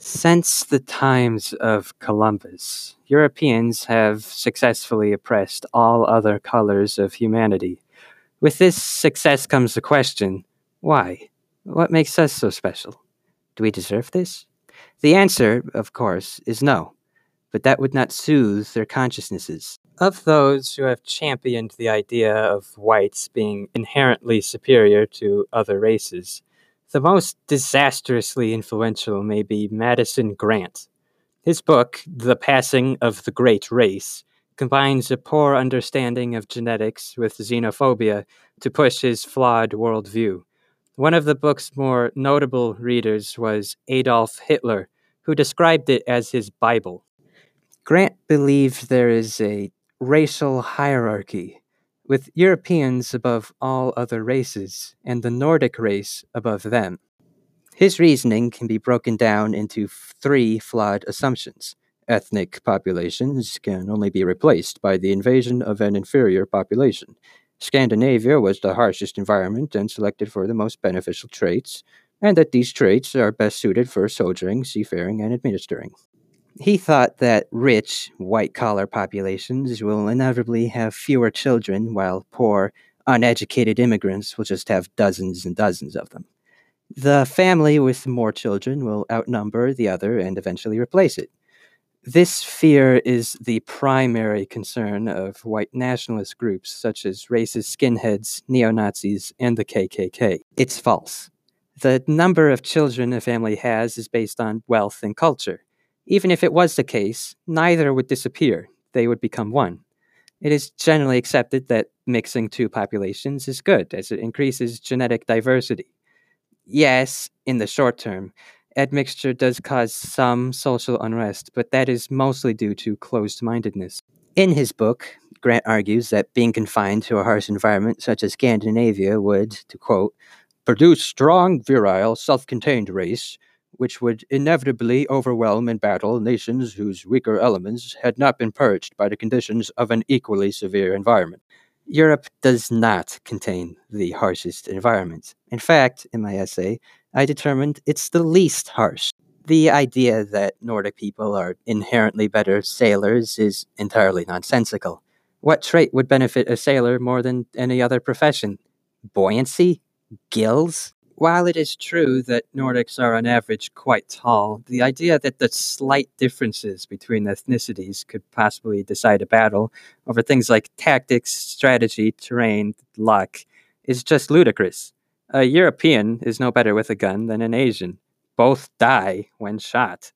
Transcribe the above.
Since the times of Columbus, Europeans have successfully oppressed all other colors of humanity. With this success comes the question why? What makes us so special? Do we deserve this? The answer, of course, is no, but that would not soothe their consciousnesses. Of those who have championed the idea of whites being inherently superior to other races, the most disastrously influential may be Madison Grant. His book, The Passing of the Great Race, combines a poor understanding of genetics with xenophobia to push his flawed worldview. One of the book's more notable readers was Adolf Hitler, who described it as his Bible. Grant believed there is a racial hierarchy with Europeans above all other races, and the Nordic race above them. His reasoning can be broken down into three flawed assumptions. Ethnic populations can only be replaced by the invasion of an inferior population. Scandinavia was the harshest environment and selected for the most beneficial traits, and that these traits are best suited for soldiering, seafaring, and administering. He thought that rich, white collar populations will inevitably have fewer children, while poor, uneducated immigrants will just have dozens and dozens of them. The family with more children will outnumber the other and eventually replace it. This fear is the primary concern of white nationalist groups such as racist skinheads, neo Nazis, and the KKK. It's false. The number of children a family has is based on wealth and culture. Even if it was the case, neither would disappear, they would become one. It is generally accepted that mixing two populations is good, as it increases genetic diversity. Yes, in the short term, admixture does cause some social unrest, but that is mostly due to closed mindedness. In his book, Grant argues that being confined to a harsh environment such as Scandinavia would, to quote, produce strong, virile, self contained race which would inevitably overwhelm and battle nations whose weaker elements had not been purged by the conditions of an equally severe environment. Europe does not contain the harshest environment. In fact, in my essay, I determined it's the least harsh. The idea that Nordic people are inherently better sailors is entirely nonsensical. What trait would benefit a sailor more than any other profession? Buoyancy? Gills? While it is true that Nordics are on average quite tall, the idea that the slight differences between ethnicities could possibly decide a battle over things like tactics, strategy, terrain, luck is just ludicrous. A European is no better with a gun than an Asian. Both die when shot.